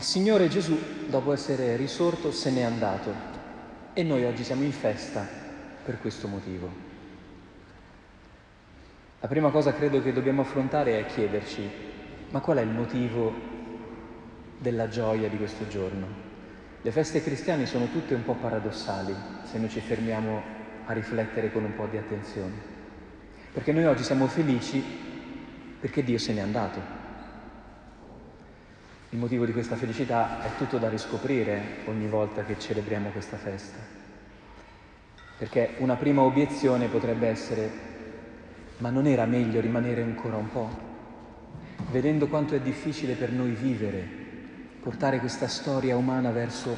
Il Signore Gesù, dopo essere risorto, se n'è andato e noi oggi siamo in festa per questo motivo. La prima cosa credo che dobbiamo affrontare è chiederci, ma qual è il motivo della gioia di questo giorno? Le feste cristiane sono tutte un po' paradossali se noi ci fermiamo a riflettere con un po' di attenzione, perché noi oggi siamo felici perché Dio se n'è andato. Il motivo di questa felicità è tutto da riscoprire ogni volta che celebriamo questa festa. Perché una prima obiezione potrebbe essere, ma non era meglio rimanere ancora un po'? Vedendo quanto è difficile per noi vivere, portare questa storia umana verso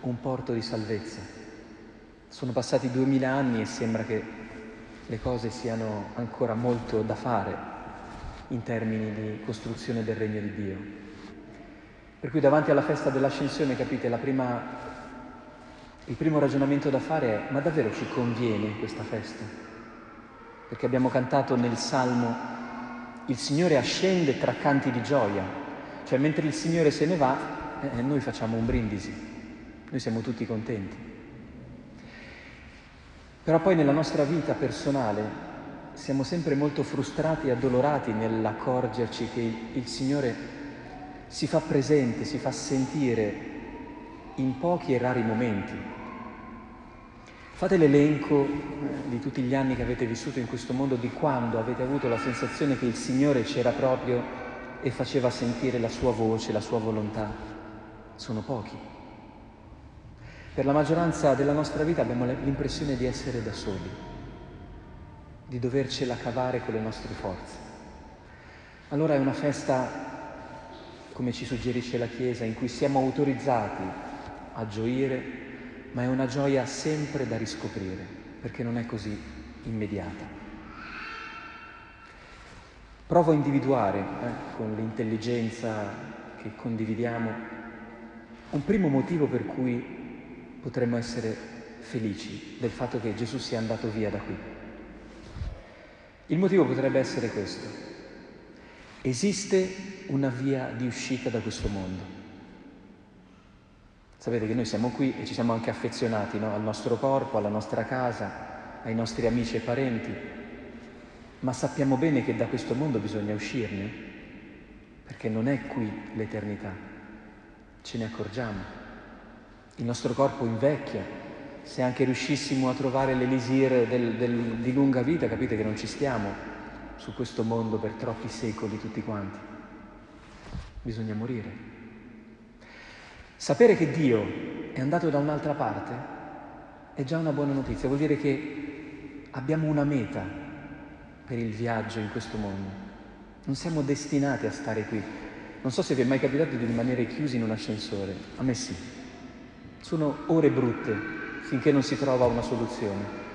un porto di salvezza. Sono passati duemila anni e sembra che le cose siano ancora molto da fare in termini di costruzione del regno di Dio. Per cui davanti alla festa dell'ascensione, capite, prima, il primo ragionamento da fare è ma davvero ci conviene questa festa? Perché abbiamo cantato nel Salmo il Signore ascende tra canti di gioia, cioè mentre il Signore se ne va, eh, noi facciamo un brindisi, noi siamo tutti contenti. Però poi nella nostra vita personale siamo sempre molto frustrati e addolorati nell'accorgerci che il Signore si fa presente, si fa sentire in pochi e rari momenti. Fate l'elenco di tutti gli anni che avete vissuto in questo mondo, di quando avete avuto la sensazione che il Signore c'era proprio e faceva sentire la sua voce, la sua volontà. Sono pochi. Per la maggioranza della nostra vita abbiamo l'impressione di essere da soli, di dovercela cavare con le nostre forze. Allora è una festa come ci suggerisce la Chiesa, in cui siamo autorizzati a gioire, ma è una gioia sempre da riscoprire, perché non è così immediata. Provo a individuare, eh, con l'intelligenza che condividiamo, un primo motivo per cui potremmo essere felici del fatto che Gesù sia andato via da qui. Il motivo potrebbe essere questo. Esiste una via di uscita da questo mondo. Sapete che noi siamo qui e ci siamo anche affezionati no? al nostro corpo, alla nostra casa, ai nostri amici e parenti, ma sappiamo bene che da questo mondo bisogna uscirne, perché non è qui l'eternità, ce ne accorgiamo. Il nostro corpo invecchia, se anche riuscissimo a trovare l'elisir del, del, di lunga vita, capite che non ci stiamo, su questo mondo per troppi secoli tutti quanti. Bisogna morire. Sapere che Dio è andato da un'altra parte è già una buona notizia, vuol dire che abbiamo una meta per il viaggio in questo mondo. Non siamo destinati a stare qui. Non so se vi è mai capitato di rimanere chiusi in un ascensore. A me sì. Sono ore brutte finché non si trova una soluzione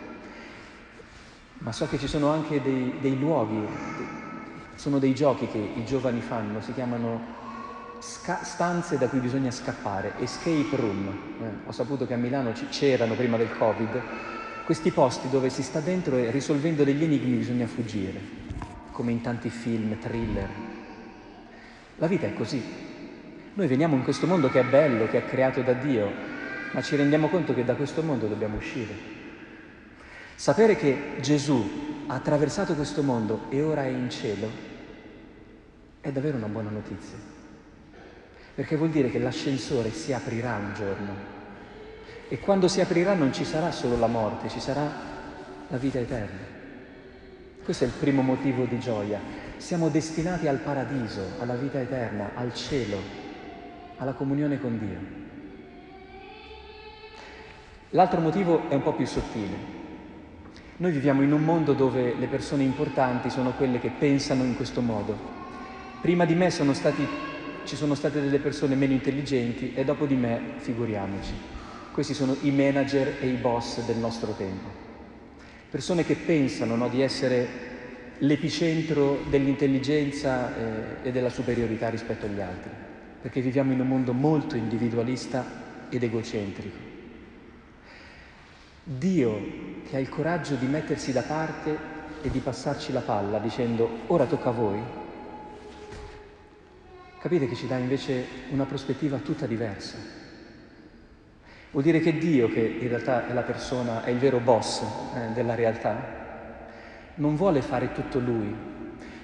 ma so che ci sono anche dei, dei luoghi, sono dei giochi che i giovani fanno, si chiamano sca- stanze da cui bisogna scappare, escape room. Eh, ho saputo che a Milano c'erano prima del Covid questi posti dove si sta dentro e risolvendo degli enigmi bisogna fuggire, come in tanti film, thriller. La vita è così. Noi veniamo in questo mondo che è bello, che è creato da Dio, ma ci rendiamo conto che da questo mondo dobbiamo uscire. Sapere che Gesù ha attraversato questo mondo e ora è in cielo è davvero una buona notizia, perché vuol dire che l'ascensore si aprirà un giorno e quando si aprirà non ci sarà solo la morte, ci sarà la vita eterna. Questo è il primo motivo di gioia. Siamo destinati al paradiso, alla vita eterna, al cielo, alla comunione con Dio. L'altro motivo è un po' più sottile. Noi viviamo in un mondo dove le persone importanti sono quelle che pensano in questo modo. Prima di me sono stati, ci sono state delle persone meno intelligenti e dopo di me figuriamoci. Questi sono i manager e i boss del nostro tempo. Persone che pensano no, di essere l'epicentro dell'intelligenza eh, e della superiorità rispetto agli altri, perché viviamo in un mondo molto individualista ed egocentrico. Dio che ha il coraggio di mettersi da parte e di passarci la palla dicendo ora tocca a voi. capite che ci dà invece una prospettiva tutta diversa. Vuol dire che Dio, che in realtà è la persona, è il vero boss eh, della realtà, non vuole fare tutto Lui,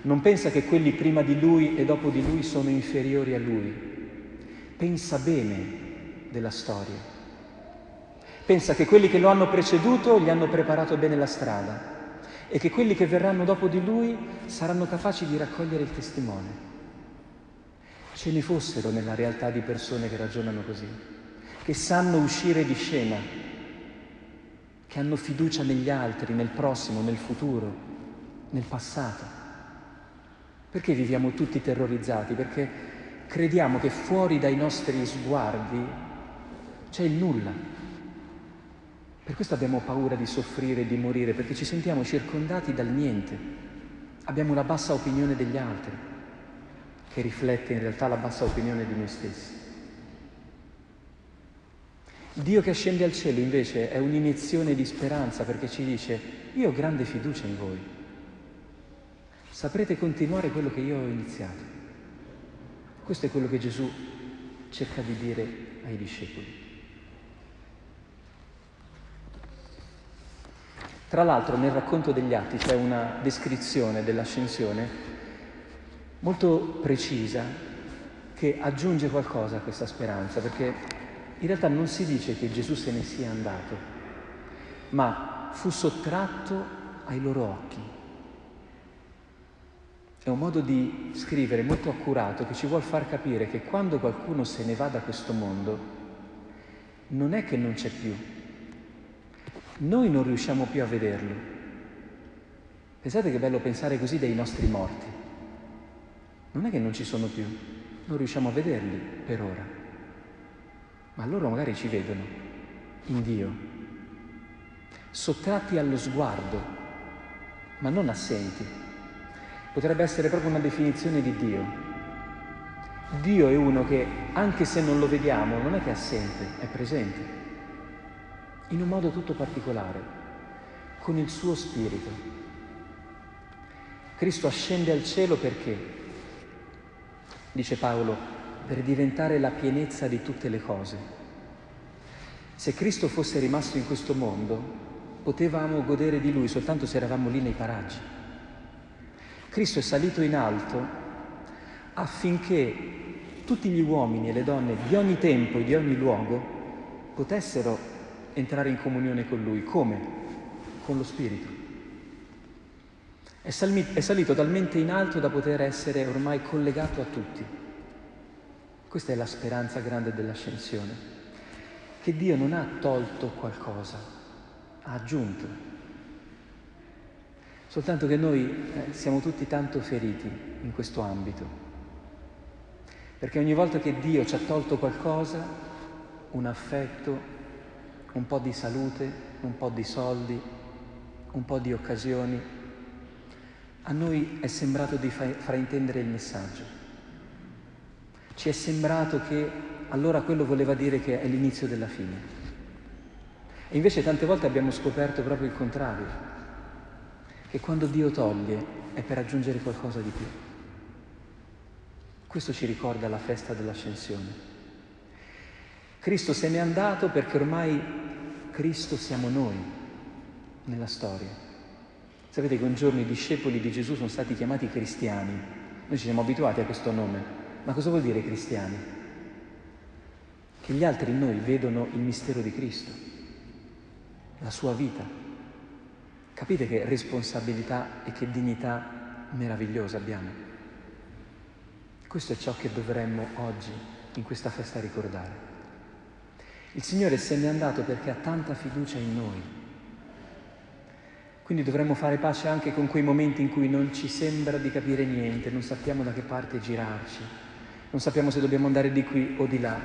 non pensa che quelli prima di Lui e dopo di Lui sono inferiori a Lui, pensa bene della storia. Pensa che quelli che lo hanno preceduto gli hanno preparato bene la strada e che quelli che verranno dopo di lui saranno capaci di raccogliere il testimone. Ce ne fossero nella realtà di persone che ragionano così, che sanno uscire di scena, che hanno fiducia negli altri, nel prossimo, nel futuro, nel passato. Perché viviamo tutti terrorizzati? Perché crediamo che fuori dai nostri sguardi c'è il nulla, per questo abbiamo paura di soffrire e di morire, perché ci sentiamo circondati dal niente. Abbiamo una bassa opinione degli altri, che riflette in realtà la bassa opinione di noi stessi. Dio che scende al cielo invece è un'iniezione di speranza perché ci dice io ho grande fiducia in voi, saprete continuare quello che io ho iniziato. Questo è quello che Gesù cerca di dire ai discepoli. Tra l'altro nel racconto degli atti c'è una descrizione dell'ascensione molto precisa che aggiunge qualcosa a questa speranza, perché in realtà non si dice che Gesù se ne sia andato, ma fu sottratto ai loro occhi. È un modo di scrivere molto accurato che ci vuol far capire che quando qualcuno se ne va da questo mondo, non è che non c'è più, noi non riusciamo più a vederlo. Pensate che bello pensare così dei nostri morti. Non è che non ci sono più, non riusciamo a vederli per ora, ma loro magari ci vedono in Dio, sottratti allo sguardo, ma non assenti. Potrebbe essere proprio una definizione di Dio. Dio è uno che, anche se non lo vediamo, non è che è assente, è presente in un modo tutto particolare, con il suo spirito. Cristo ascende al cielo perché, dice Paolo, per diventare la pienezza di tutte le cose. Se Cristo fosse rimasto in questo mondo, potevamo godere di Lui soltanto se eravamo lì nei paraggi. Cristo è salito in alto affinché tutti gli uomini e le donne di ogni tempo e di ogni luogo potessero entrare in comunione con Lui. Come? Con lo Spirito. È, salmi, è salito talmente in alto da poter essere ormai collegato a tutti. Questa è la speranza grande dell'ascensione, che Dio non ha tolto qualcosa, ha aggiunto. Soltanto che noi eh, siamo tutti tanto feriti in questo ambito, perché ogni volta che Dio ci ha tolto qualcosa, un affetto, un po' di salute, un po' di soldi, un po' di occasioni. A noi è sembrato di fraintendere il messaggio. Ci è sembrato che allora quello voleva dire che è l'inizio della fine. E invece tante volte abbiamo scoperto proprio il contrario, che quando Dio toglie è per aggiungere qualcosa di più. Questo ci ricorda la festa dell'ascensione. Cristo se n'è andato perché ormai Cristo siamo noi nella storia. Sapete che un giorno i discepoli di Gesù sono stati chiamati cristiani. Noi ci siamo abituati a questo nome. Ma cosa vuol dire cristiani? Che gli altri in noi vedono il mistero di Cristo, la sua vita. Capite che responsabilità e che dignità meravigliosa abbiamo. Questo è ciò che dovremmo oggi, in questa festa, ricordare. Il Signore se n'è andato perché ha tanta fiducia in noi. Quindi dovremmo fare pace anche con quei momenti in cui non ci sembra di capire niente, non sappiamo da che parte girarci, non sappiamo se dobbiamo andare di qui o di là,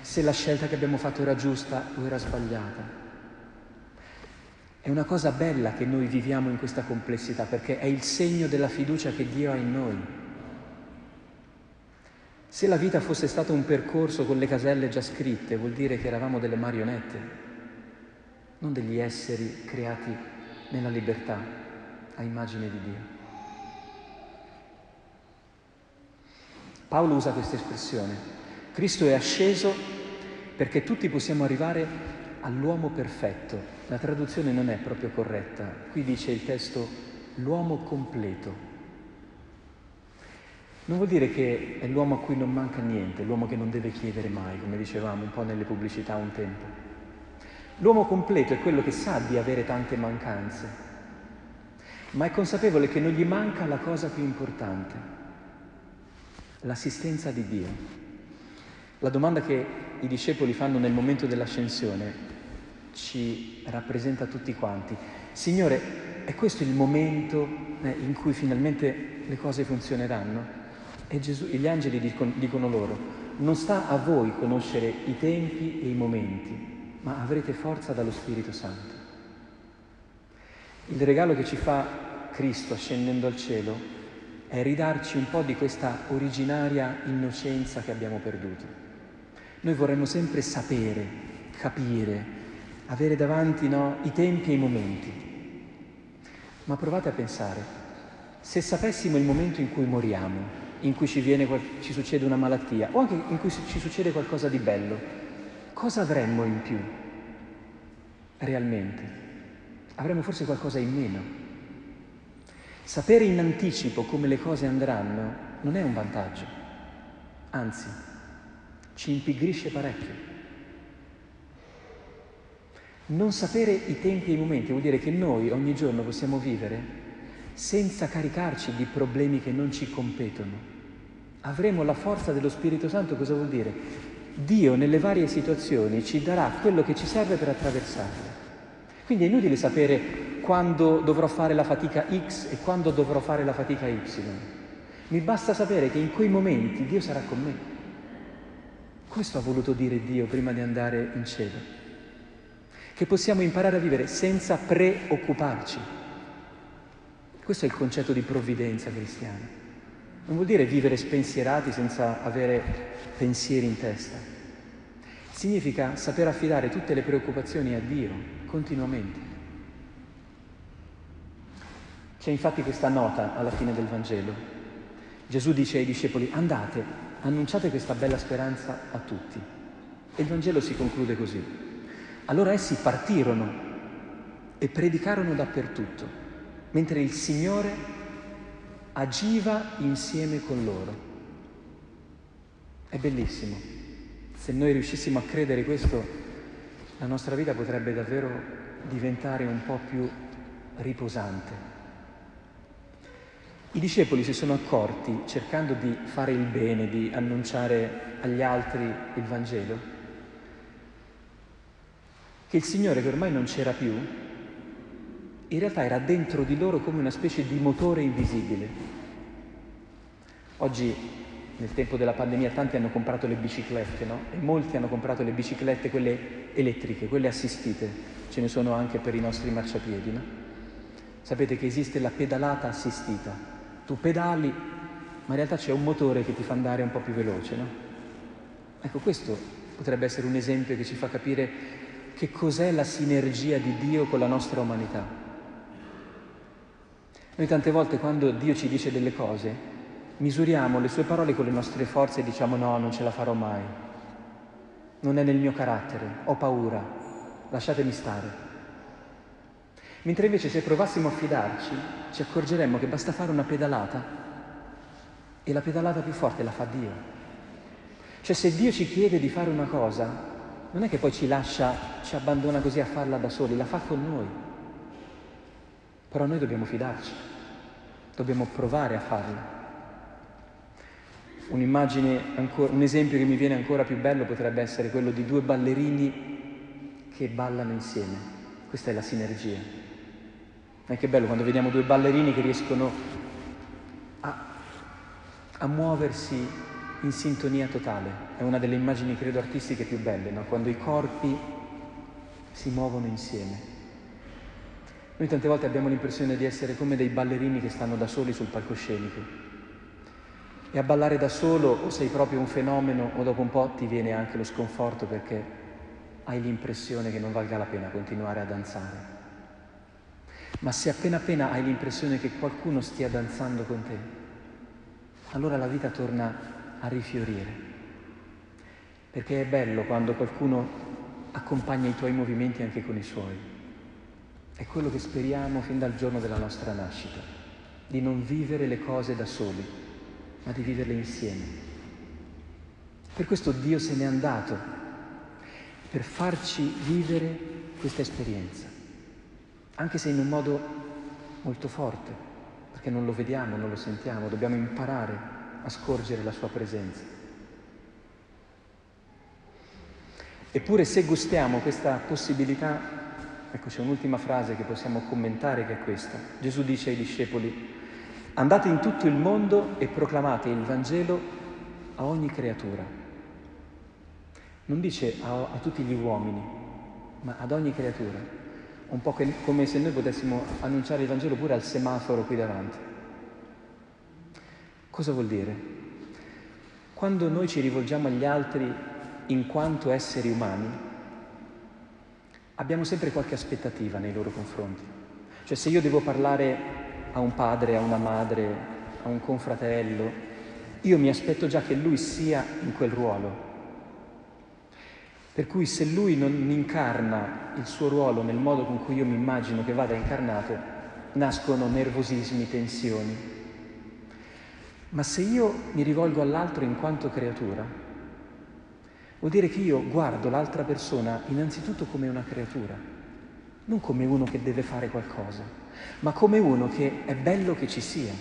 se la scelta che abbiamo fatto era giusta o era sbagliata. È una cosa bella che noi viviamo in questa complessità perché è il segno della fiducia che Dio ha in noi. Se la vita fosse stato un percorso con le caselle già scritte, vuol dire che eravamo delle marionette, non degli esseri creati nella libertà, a immagine di Dio. Paolo usa questa espressione. Cristo è asceso perché tutti possiamo arrivare all'uomo perfetto. La traduzione non è proprio corretta. Qui dice il testo l'uomo completo. Non vuol dire che è l'uomo a cui non manca niente, l'uomo che non deve chiedere mai, come dicevamo un po' nelle pubblicità un tempo. L'uomo completo è quello che sa di avere tante mancanze, ma è consapevole che non gli manca la cosa più importante, l'assistenza di Dio. La domanda che i discepoli fanno nel momento dell'ascensione ci rappresenta tutti quanti. Signore, è questo il momento eh, in cui finalmente le cose funzioneranno? E, Gesù, gli angeli dicono, dicono loro, non sta a voi conoscere i tempi e i momenti, ma avrete forza dallo Spirito Santo. Il regalo che ci fa Cristo scendendo al cielo è ridarci un po' di questa originaria innocenza che abbiamo perduto. Noi vorremmo sempre sapere, capire, avere davanti no, i tempi e i momenti. Ma provate a pensare, se sapessimo il momento in cui moriamo, in cui ci, viene, ci succede una malattia o anche in cui ci succede qualcosa di bello, cosa avremmo in più realmente? Avremmo forse qualcosa in meno. Sapere in anticipo come le cose andranno non è un vantaggio, anzi ci impigrisce parecchio. Non sapere i tempi e i momenti vuol dire che noi ogni giorno possiamo vivere senza caricarci di problemi che non ci competono. Avremo la forza dello Spirito Santo, cosa vuol dire? Dio nelle varie situazioni ci darà quello che ci serve per attraversarle. Quindi è inutile sapere quando dovrò fare la fatica X e quando dovrò fare la fatica Y. Mi basta sapere che in quei momenti Dio sarà con me. Questo ha voluto dire Dio prima di andare in cielo. Che possiamo imparare a vivere senza preoccuparci. Questo è il concetto di provvidenza cristiana. Non vuol dire vivere spensierati senza avere pensieri in testa. Significa saper affidare tutte le preoccupazioni a Dio continuamente. C'è infatti questa nota alla fine del Vangelo. Gesù dice ai discepoli, andate, annunciate questa bella speranza a tutti. E il Vangelo si conclude così. Allora essi partirono e predicarono dappertutto mentre il Signore agiva insieme con loro. È bellissimo. Se noi riuscissimo a credere questo, la nostra vita potrebbe davvero diventare un po' più riposante. I discepoli si sono accorti, cercando di fare il bene, di annunciare agli altri il Vangelo, che il Signore che ormai non c'era più, in realtà era dentro di loro come una specie di motore invisibile. Oggi, nel tempo della pandemia, tanti hanno comprato le biciclette, no? E molti hanno comprato le biciclette, quelle elettriche, quelle assistite. Ce ne sono anche per i nostri marciapiedi, no? Sapete che esiste la pedalata assistita. Tu pedali, ma in realtà c'è un motore che ti fa andare un po' più veloce, no? Ecco, questo potrebbe essere un esempio che ci fa capire che cos'è la sinergia di Dio con la nostra umanità. Noi tante volte quando Dio ci dice delle cose, misuriamo le sue parole con le nostre forze e diciamo no, non ce la farò mai. Non è nel mio carattere, ho paura, lasciatemi stare. Mentre invece se provassimo a fidarci, ci accorgeremmo che basta fare una pedalata e la pedalata più forte la fa Dio. Cioè se Dio ci chiede di fare una cosa, non è che poi ci lascia, ci abbandona così a farla da soli, la fa con noi. Però noi dobbiamo fidarci, dobbiamo provare a farlo. Un'immagine, un esempio che mi viene ancora più bello potrebbe essere quello di due ballerini che ballano insieme. Questa è la sinergia. E che bello quando vediamo due ballerini che riescono a, a muoversi in sintonia totale. È una delle immagini, credo, artistiche più belle, no? quando i corpi si muovono insieme. Noi tante volte abbiamo l'impressione di essere come dei ballerini che stanno da soli sul palcoscenico. E a ballare da solo o sei proprio un fenomeno o dopo un po' ti viene anche lo sconforto perché hai l'impressione che non valga la pena continuare a danzare. Ma se appena appena hai l'impressione che qualcuno stia danzando con te, allora la vita torna a rifiorire. Perché è bello quando qualcuno accompagna i tuoi movimenti anche con i suoi. È quello che speriamo fin dal giorno della nostra nascita, di non vivere le cose da soli, ma di viverle insieme. Per questo Dio se n'è andato, per farci vivere questa esperienza, anche se in un modo molto forte, perché non lo vediamo, non lo sentiamo, dobbiamo imparare a scorgere la sua presenza. Eppure se gustiamo questa possibilità, ecco c'è un'ultima frase che possiamo commentare che è questa. Gesù dice ai discepoli, andate in tutto il mondo e proclamate il Vangelo a ogni creatura. Non dice a, a tutti gli uomini, ma ad ogni creatura un po' come se noi potessimo annunciare il Vangelo pure al semaforo qui davanti. Cosa vuol dire? Quando noi ci rivolgiamo agli altri in quanto esseri umani, abbiamo sempre qualche aspettativa nei loro confronti. Cioè se io devo parlare a un padre, a una madre, a un confratello, io mi aspetto già che lui sia in quel ruolo, per cui se lui non incarna il suo ruolo nel modo con cui io mi immagino che vada incarnato, nascono nervosismi, tensioni. Ma se io mi rivolgo all'altro in quanto creatura, vuol dire che io guardo l'altra persona innanzitutto come una creatura, non come uno che deve fare qualcosa, ma come uno che è bello che ci sia.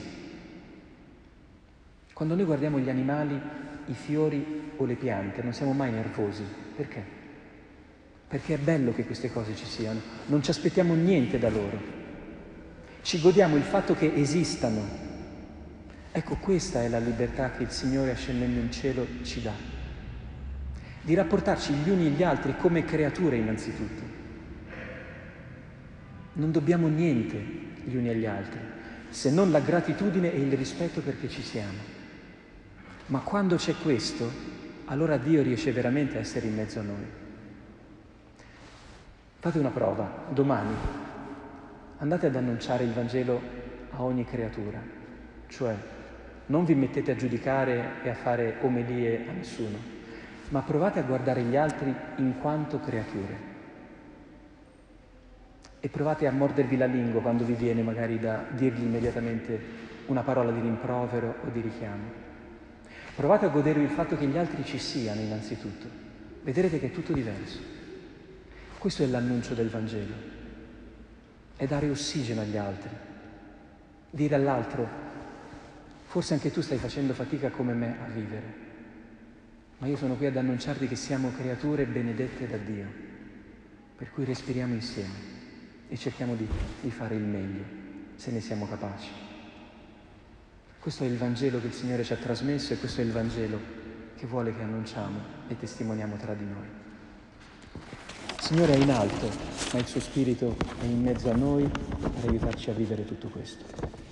Quando noi guardiamo gli animali, i fiori o le piante, non siamo mai nervosi. Perché? Perché è bello che queste cose ci siano, non ci aspettiamo niente da loro. Ci godiamo il fatto che esistano. Ecco, questa è la libertà che il Signore ascendendo in cielo ci dà. Di rapportarci gli uni agli altri come creature innanzitutto. Non dobbiamo niente gli uni agli altri, se non la gratitudine e il rispetto perché ci siamo. Ma quando c'è questo, allora Dio riesce veramente a essere in mezzo a noi. Fate una prova, domani andate ad annunciare il Vangelo a ogni creatura, cioè non vi mettete a giudicare e a fare omelie a nessuno, ma provate a guardare gli altri in quanto creature. E provate a mordervi la lingua quando vi viene magari da dirgli immediatamente una parola di rimprovero o di richiamo. Provate a godere il fatto che gli altri ci siano innanzitutto. Vedrete che è tutto diverso. Questo è l'annuncio del Vangelo. È dare ossigeno agli altri. Dire all'altro, forse anche tu stai facendo fatica come me a vivere, ma io sono qui ad annunciarti che siamo creature benedette da Dio, per cui respiriamo insieme e cerchiamo di, di fare il meglio, se ne siamo capaci. Questo è il Vangelo che il Signore ci ha trasmesso e questo è il Vangelo che vuole che annunciamo e testimoniamo tra di noi. Il Signore è in alto, ma il suo Spirito è in mezzo a noi per aiutarci a vivere tutto questo.